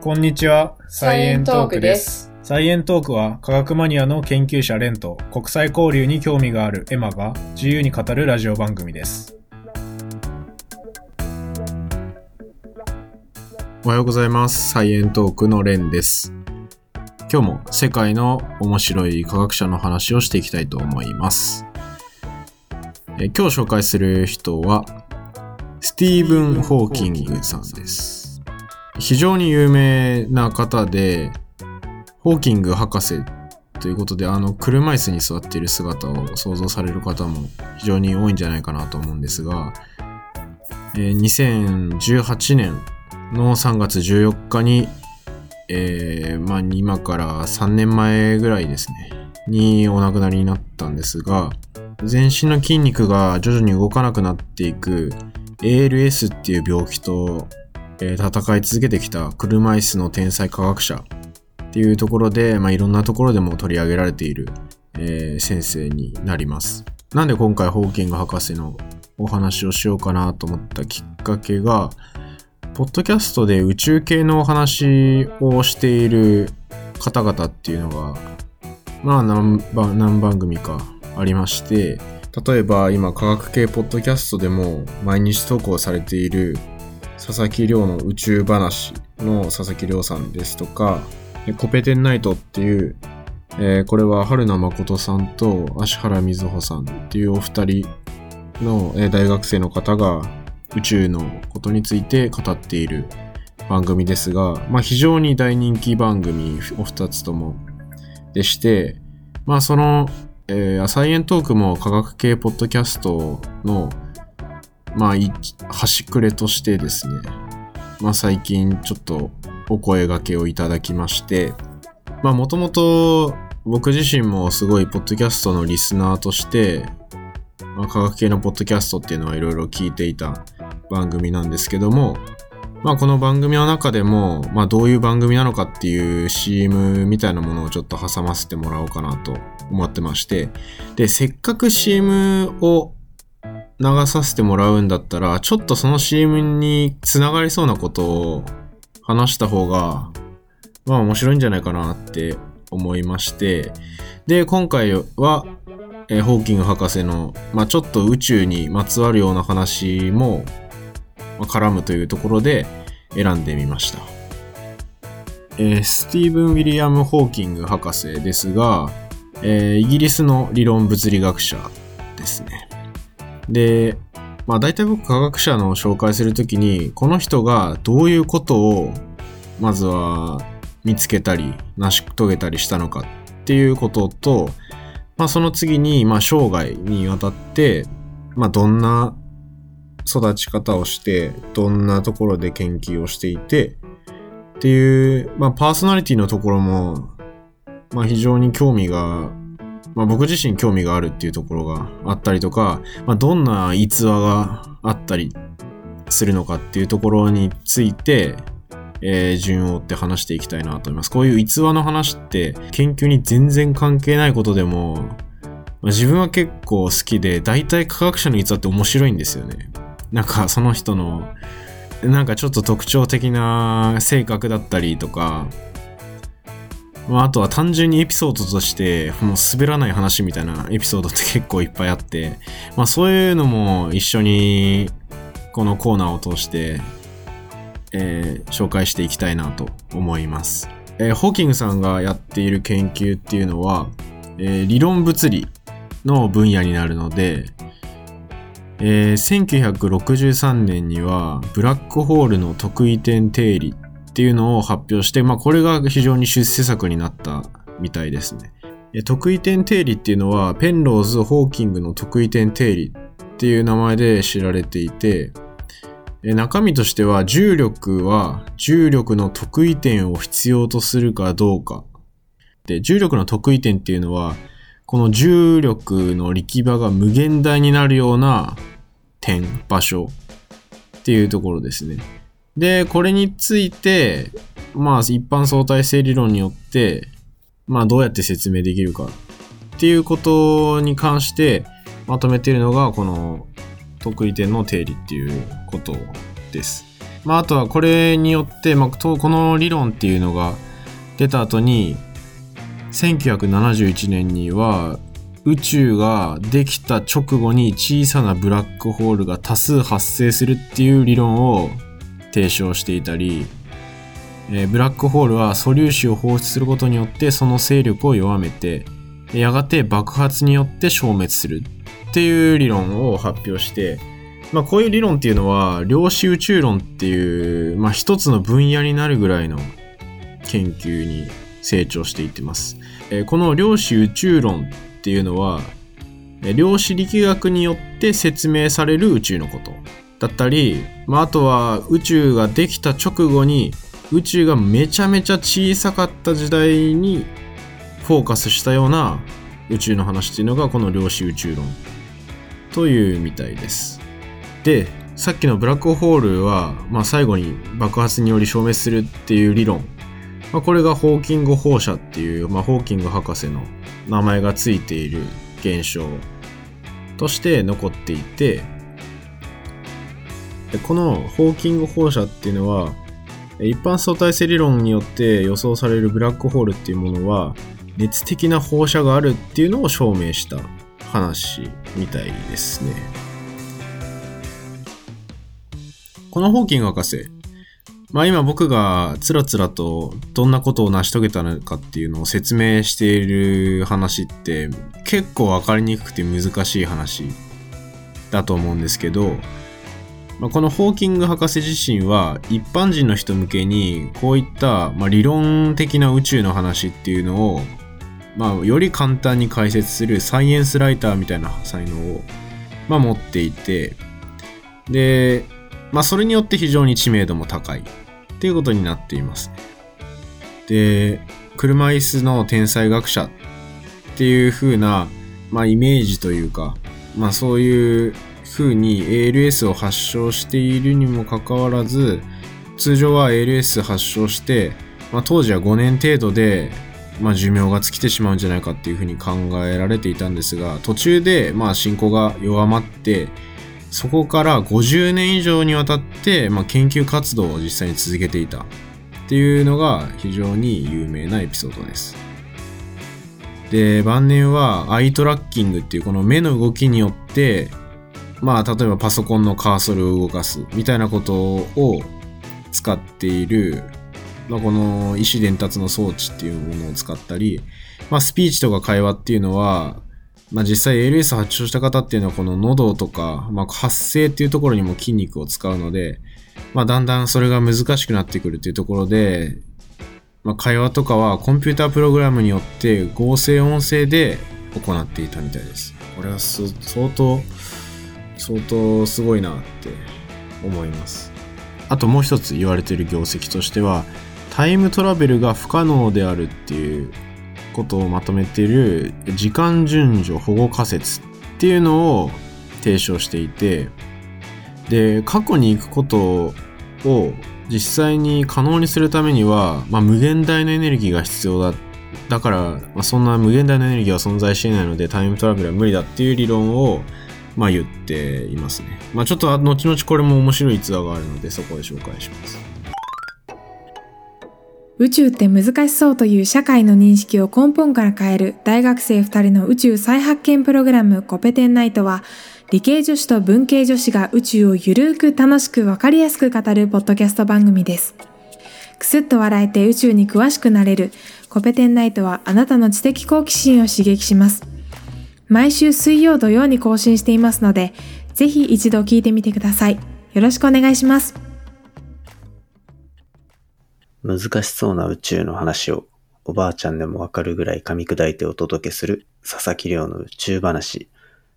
こんにちは、サイエントークです。サイエントークは科学マニアの研究者レンと国際交流に興味があるエマが自由に語るラジオ番組です。おはようございます。サイエントークのレンです。今日も世界の面白い科学者の話をしていきたいと思います。えー今日紹介する人は、スティーブン・ホーキングさんです。非常に有名な方で、ホーキング博士ということで、あの、車椅子に座っている姿を想像される方も非常に多いんじゃないかなと思うんですが、えー2018年の3月14日に、えーまあ、今から3年前ぐらいですね、にお亡くなりになったんですが、全身の筋肉が徐々に動かなくなっていく ALS っていう病気と、戦い続けてきた車椅子の天才科学者っていうところで、まあ、いろんなところでも取り上げられている、えー先生になります。なんで今回ホーキング博士のお話をしようかなと思ったきっかけが、ポッドキャストで宇宙系のお話をしている方々っていうのが、まあ何何番組かありまして、例えば今科学系ポッドキャストでも毎日投稿されている佐々木亮の宇宙話の佐々木亮さんですとか、コペテンナイトっていう、えーこれは春名誠さんと芦原瑞穂さんっていうお二人の、えー大学生の方が宇宙のことについて語っている番組ですが、まあ、非常に大人気番組お二つともでして、まあその、えーサイエントークも科学系ポッドキャストの、まあ、端くれとしてですね、まあ最近ちょっとお声掛けをいただきまして、まあもともと僕自身もすごいポッドキャストのリスナーとして、まあ、科学系のポッドキャストっていうのはいろいろ聞いていた番組なんですけども、まあこの番組の中でも、まあどういう番組なのかっていう CM みたいなものをちょっと挟ませてもらおうかなと思ってまして、で、せっかく CM を流させてもらうんだったら、ちょっとその CM につながりそうなことを話した方が、まあ面白いんじゃないかなって思いまして、で、今回は、えーホーキング博士の、まあちょっと宇宙にまつわるような話も、まあ絡むというところで選んでみました。えースティーブン・ウィリアム・ホーキング博士ですが、えーイギリスの理論物理学者ですね。で、まあ大体僕科学者の紹介するときに、この人がどういうことを、まずは見つけたり、成し遂げたりしたのかっていうことと、まあその次に、まあ生涯にわたって、まあどんな育ち方をして、どんなところで研究をしていて、っていう、まあパーソナリティのところも、まあ非常に興味が、まあ僕自身興味があるっていうところがあったりとか、まあどんな逸話があったりするのかっていうところについて、えー順を追って話していきたいなと思います。こういう逸話の話って研究に全然関係ないことでも、まあ自分は結構好きで、大体科学者の逸話って面白いんですよね。なんかその人の、なんかちょっと特徴的な性格だったりとか、まあ、あとは単純にエピソードとして、もう滑らない話みたいなエピソードって結構いっぱいあって、まあそういうのも一緒にこのコーナーを通して、えー紹介していきたいなと思います。えーホーキングさんがやっている研究っていうのは、えー理論物理の分野になるので、えー1963年にはブラックホールの特異点定理っていうのを発表して、まあこれが非常に出世作になったみたいですね。えー特異点定理っていうのはペンローズ・ホーキングの特異点定理っていう名前で知られていて、中身としては重力は重力の特異点を必要とするかどうか。で、重力の特異点っていうのは、この重力の力場が無限大になるような点、場所っていうところですね。で、これについて、まあ一般相対性理論によって、まあどうやって説明できるかっていうことに関してまとめているのがこの特異点の定理っていうことです。まあ、あとはこれによって、まあ、この理論っていうのが出た後に1971年には宇宙ができた直後に小さなブラックホールが多数発生するっていう理論を提唱していたり、えーブラックホールは素粒子を放出することによってその勢力を弱めてやがて爆発によって消滅するっていう理論を発表して、まあ、こういう理論っていうのは量子宇宙論っていう、まあ、一つの分野になるぐらいの研究に成長していってます。えーこの量子宇宙論っていうのは量子力学によって説明される宇宙のことだったり、まあ、あとは宇宙ができた直後に宇宙がめちゃめちゃ小さかった時代にフォーカスしたような宇宙の話っていうのがこの量子宇宙論というみたいです。で、さっきのブラックホールは、まあ、最後に爆発により消滅するっていう理論。まあ、これがホーキング放射っていう、まあ、ホーキング博士の名前がついている現象として残っていて、でこのホーキング放射っていうのは、一般相対性理論によって予想されるブラックホールっていうものは、熱的な放射があるっていうのを証明した話みたいですね。このホーキング博士、まあ今僕がつらつらとどんなことを成し遂げたのかっていうのを説明している話って結構わかりにくくて難しい話だと思うんですけど、まあ、このホーキング博士自身は一般人の人向けにこういった、まあ、理論的な宇宙の話っていうのを、まあ、より簡単に解説するサイエンスライターみたいな才能を、まあ、持っていてで、まあ、それによって非常に知名度も高いっていうことになっています。で車椅子の天才学者っていう風な、まあ、イメージというか、まあ、そういう風に ALS を発症しているにもかかわらず通常は ALS 発症して、まあ、当時は5年程度で、まあ、寿命が尽きてしまうんじゃないかっていう風に考えられていたんですが途中でまあ進行が弱まってそこから50年以上にわたって、まあ、研究活動を実際に続けていたっていうのが非常に有名なエピソードです。で、晩年はアイトラッキングっていうこの目の動きによって、まあ例えばパソコンのカーソルを動かすみたいなことを使っている、まあ、この意思伝達の装置っていうものを使ったり、まあスピーチとか会話っていうのは、まあ実際 ALS 発症した方っていうのはこの喉とか、まあ発声っていうところにも筋肉を使うので、まあだんだんそれが難しくなってくるっていうところで、まあ会話とかはコンピュータープログラムによって合成音声で行っていたみたいです。これは相当、相当すごいなって思います。あともう一つ言われている業績としては、タイムトラベルが不可能であるっていうことをまとめている時間順序保護仮説っていうのを提唱していてで過去に行くことを実際に可能にするためには、まあ、無限大のエネルギーが必要だだから、まあ、そんな無限大のエネルギーは存在していないのでタイムトラベルは無理だっていう理論をまあ言っていますね。まあちょっと後々これも面白い逸話があるのでそこで紹介します。宇宙って難しそうという社会の認識を根本から変える大学生2人の宇宙再発見プログラムコペテンナイトは理系女子と文系女子が宇宙をゆるく楽しくわかりやすく語るポッドキャスト番組です。くすっと笑えて宇宙に詳しくなれるコペテンナイトはあなたの知的好奇心を刺激します。毎週水曜土曜に更新していますので、ぜひ一度聞いてみてください。よろしくお願いします。難しそうな宇宙の話をおばあちゃんでもわかるぐらい噛み砕いてお届けする佐々木亮の宇宙話。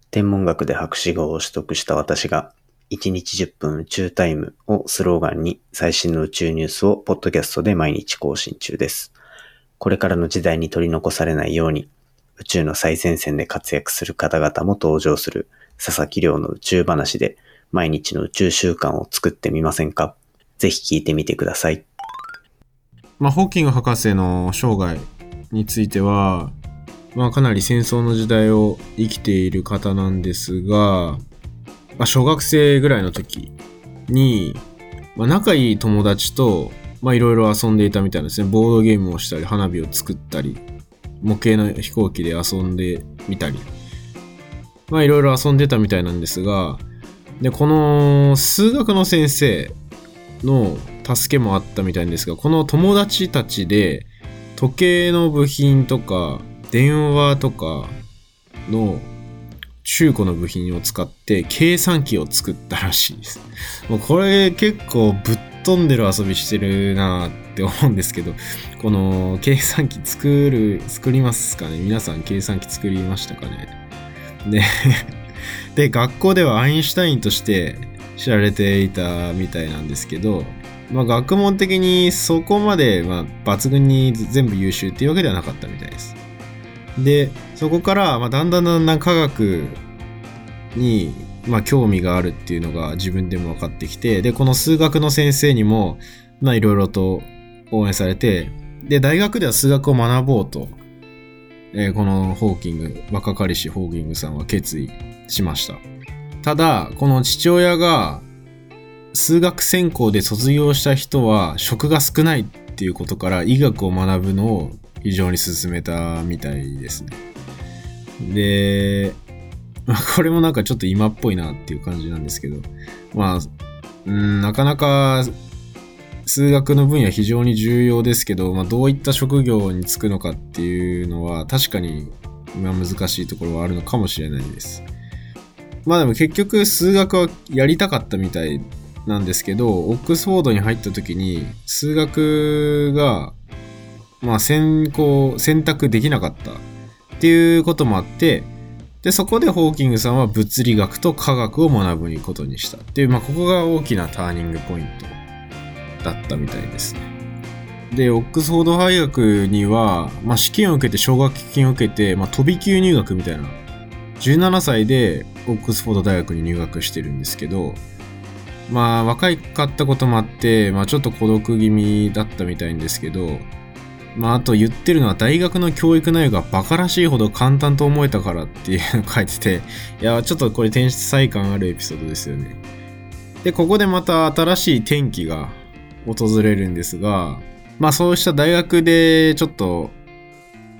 天文学で博士号を取得した私が1日10分宇宙タイムをスローガンに最新の宇宙ニュースをポッドキャストで毎日更新中です。これからの時代に取り残されないように宇宙の最前線で活躍する方々も登場する佐々木亮の宇宙話で毎日の宇宙習慣を作ってみませんか？ぜひ聞いてみてください。まあ、ホーキング博士の生涯については、まあ、かなり戦争の時代を生きている方なんですが、まあ、小学生ぐらいの時に、まあ、仲いい友達と、まあ、いろいろ遊んでいたみたいですね。ボードゲームをしたり、花火を作ったり、模型の飛行機で遊んでみたり、まあ、いろいろ遊んでたみたいなんですが、で、この数学の先生の助けもあったみたいんですが、この友達たちで時計の部品とか電話とかの中古の部品を使って計算機を作ったらしいです。もうこれ結構ぶっ飛んでる遊びしてるなって思うんですけど、この計算機作る、作りますかね？皆さん計算機作りましたかね？で、で、学校ではアインシュタインとして知られていたみたいなんですけど、まあ学問的にそこまで、ま、抜群に全部優秀っていうわけではなかったみたいです。で、そこから、ま、だんだんだんだん科学に、ま、興味があるっていうのが自分でも分かってきて、で、この数学の先生にも、まあ、いろいろと応援されて、で、大学では数学を学ぼうと、えー、このホーキング、若かりしホーキングさんは決意しました。ただ、この父親が数学専攻で卒業した人は職が少ないっていうことから医学を学ぶのを非常に進めたみたいですね。で、まあ、これもなんかちょっと今っぽいなっていう感じなんですけど、まあ、うん、なかなか数学の分野非常に重要ですけど、まあ、どういった職業に就くのかっていうのは確かに難しいところはあるのかもしれないです。まあでも結局数学はやりたかったみたいなんですけど、オックスフォードに入った時に数学がまあ選考、選択できなかったっていうこともあって、で、そこでホーキングさんは物理学と科学を学ぶことにしたっていう、まあここが大きなターニングポイントだったみたいですね。で、オックスフォード大学には、まあ試験を受けて奨学金を受けて、まあ飛び級入学みたいな、17歳でオックスフォード大学に入学してるんですけど、まあ若いかったこともあって、まあちょっと孤独気味だったみたいんですけど、まあ、あと言ってるのは大学の教育内容が馬鹿らしいほど簡単と思えたからっていうの書いてて、いや、ちょっとこれ天才感あるエピソードですよね。で、ここでまた新しい転機が訪れるんですが、まあそうした大学でちょっと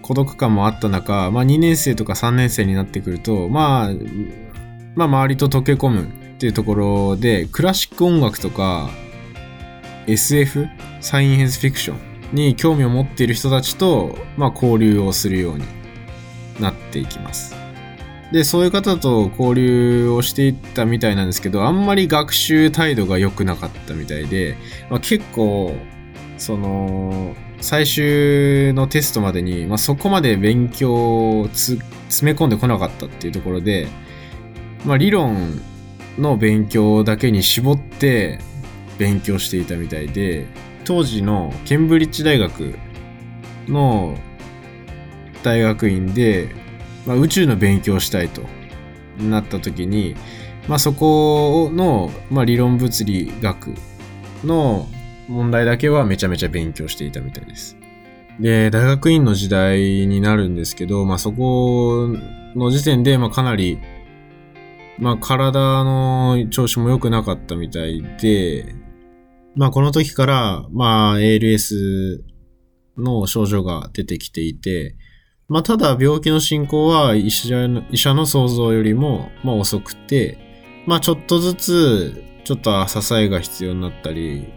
孤独感もあった中、まあ2年生とか3年生になってくると、まあ、まあ周りと溶け込むっていうところで、クラシック音楽とか SF、サイエンスフィクション、に興味を持っている人たちと、まあ、交流をするようになっていきます。で、そういう方と交流をしていったみたいなんですけど、あんまり学習態度が良くなかったみたいで、まあ、結構、その、最終のテストまでに、まあ、そこまで勉強を詰め込んでこなかったっていうところで、まあ、理論の勉強だけに絞って勉強していたみたいで、当時のケンブリッジ大学の大学院で、まあ、宇宙の勉強をしたいとなった時に、まあ、そこの、まあ、理論物理学の問題だけはめちゃめちゃ勉強していたみたいです。で、大学院の時代になるんですけど、まあ、そこの時点で、まあ、かなり、まあ、体の調子も良くなかったみたいで、まあこの時から、まあ ALS の症状が出てきていて、まあただ病気の進行は医者の医者の想像よりも、まあ遅くて、まあちょっとずつ、ちょっと支えが必要になったり、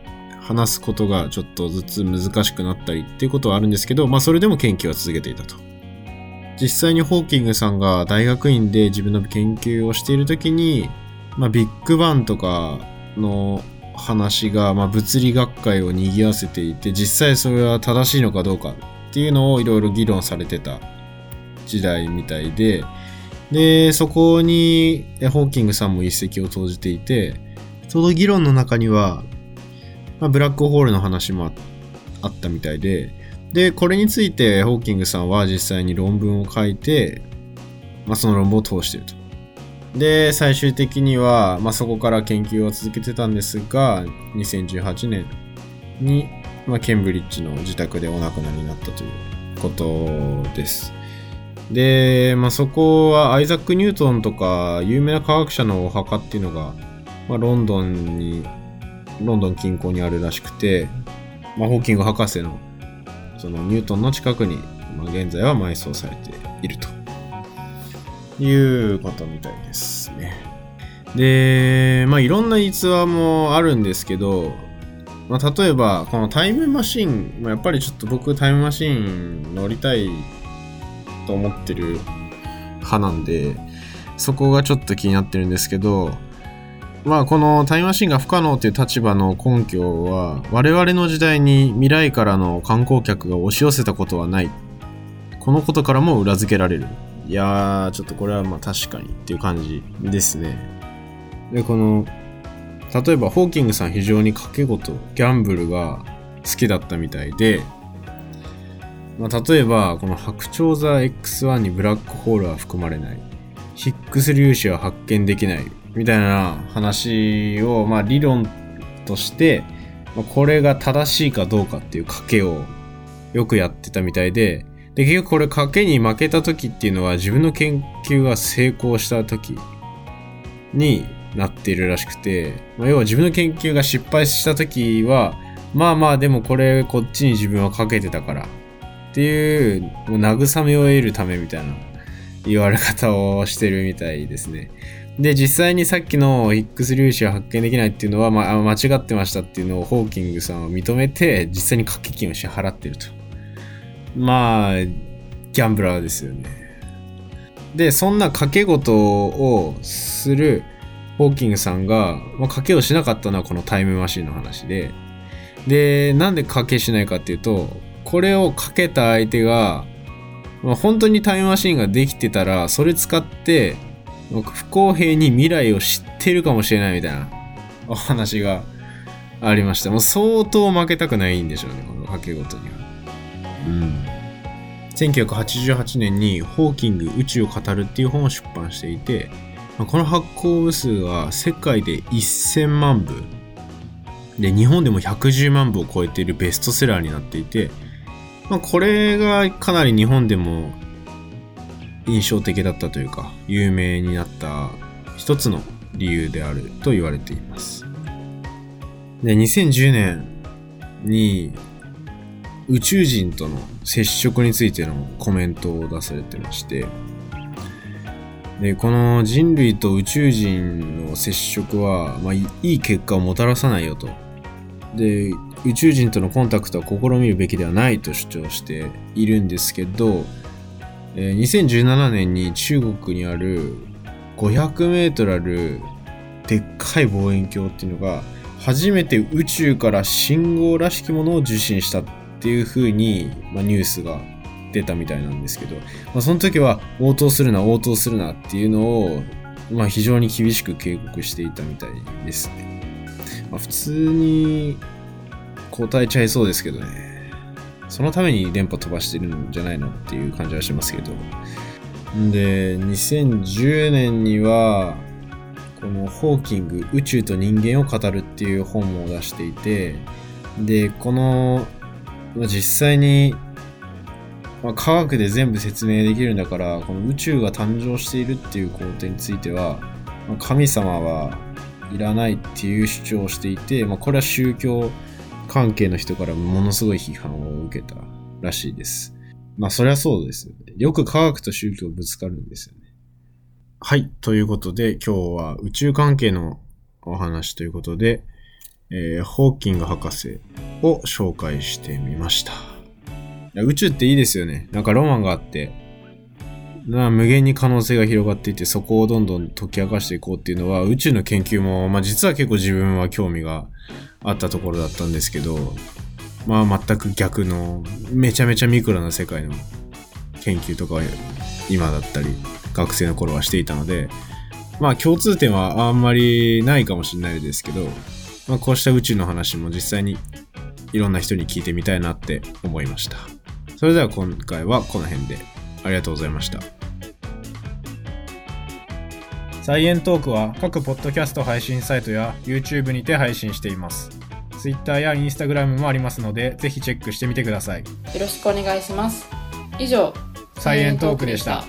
話すことがちょっとずつ難しくなったりっていうことはあるんですけど、まあそれでも研究は続けていたと。実際にホーキングさんが大学院で自分の研究をしている時に、まあビッグバンとかの話が、まあ、物理学会を賑わせていて実際それは正しいのかどうかっていうのをいろいろ議論されてた時代みたいででそこにホーキングさんも一石を投じていてその議論の中には、まあ、ブラックホールの話もあったみたいででこれについてホーキングさんは実際に論文を書いて、まあ、その論文を通してると。で、最終的には、まあ、そこから研究を続けてたんですが、2018年に、まあ、ケンブリッジの自宅でお亡くなりになったということです。で、まあ、そこはアイザック・ニュートンとか有名な科学者のお墓っていうのが、まあ、ロンドンにロンドン近郊にあるらしくて、まあ、ホーキング博士のそのニュートンの近くに、まあ、現在は埋葬されているということみたいですね。で、まあいろんな逸話もあるんですけど、まあ、例えばこのタイムマシン、ま、やっぱりちょっと僕タイムマシン乗りたいと思ってる派なんで、そこがちょっと気になってるんですけど、まあこのタイムマシンが不可能という立場の根拠は我々の時代に未来からの観光客が押し寄せたことはない。このことからも裏付けられる。いやーちょっとこれはまあ確かにっていう感じですね。でこの例えばホーキングさん非常に賭け事ギャンブルが好きだったみたいでまあ、例えば、この白鳥座 X1 にブラックホールは含まれない。ヒックス粒子は発見できない。みたいな話を、まあ理論として、まあ、これが正しいかどうかっていう賭けをよくやってたみたいで、で、結局これ賭けに負けた時っていうのは自分の研究が成功した時になっているらしくて、まあ、要は自分の研究が失敗した時は、まあまあでもこれこっちに自分はかけてたからっていう、もう慰めを得るためみたいな言われ方をしてるみたいですね。で、実際にさっきのヒックス粒子を発見できないっていうのは、まあ、間違ってましたっていうのをホーキングさんは認めて、実際に掛け金を支払ってると。まあ、ギャンブラーですよね。で、そんな賭け事をするホーキングさんが、まあ、賭けをしなかったのはこのタイムマシンの話で、で、なんで賭けしないかっていうと、これを賭けた相手が、まあ、本当にタイムマシンができてたら、それ使って、不公平に未来を知ってるかもしれないみたいなお話がありました。もう相当負けたくないんでしょうね、この掛け事には。うん。1988年にホーキング宇宙を語るっていう本を出版していて、この発行部数は世界で1000万部で日本でも110万部を超えているベストセラーになっていて、まあ、これがかなり日本でも印象的だったというか有名になった一つの理由であると言われています。で、2010年に宇宙人との接触についてのコメントを出されてまして、で、この人類と宇宙人の接触は、まあ、いい結果をもたらさないよと。で、宇宙人とのコンタクトは試みるべきではないと主張しているんですけど、え、2017年に中国にある500メートルあるでっかい望遠鏡っていうのが初めて宇宙から信号らしきものを受信したっていう風に、まあ、ニュースが出たみたいなんですけど、まあ、その時は応答するな応答するなっていうのを、まあ、非常に厳しく警告していたみたいですね。まあ、普通に答えちゃいそうですけどね。そのために電波飛ばしてるんじゃないのっていう感じはしますけど。で、2010年には、このホーキング宇宙と人間を語るっていう本も出していて、で、この、実際に、まあ、科学で全部説明できるんだから、この宇宙が誕生しているっていう工程については、まあ、神様はいらないっていう主張をしていて、まあ、これは宗教関係の人からものすごい批判を受けたらしいです。まあそりゃそうですよね。よく科学と宗教ぶつかるんですよね。はい。ということで今日は宇宙関係のお話ということで、えー、ホーキング博士を紹介してみました。宇宙っていいですよね。なんかロマンがあって、な無限に可能性が広がっていて、そこをどんどん解き明かしていこうっていうのは、宇宙の研究も、まあ実は結構自分は興味があったところだったんですけど、まあ全く逆の、めちゃめちゃミクロな世界の研究とか今だったり、学生の頃はしていたので、まあ共通点はあんまりないかもしれないですけど、まあこうした宇宙の話も実際にいろんな人に聞いてみたいなって思いました。それでは今回はこの辺でありがとうございました。サイエントークは各ポッドキャスト配信サイトや YouTube にて配信しています。Twitter や Instagram もありますので、ぜひチェックしてみてください。よろしくお願いします。以上、サイエントークでした。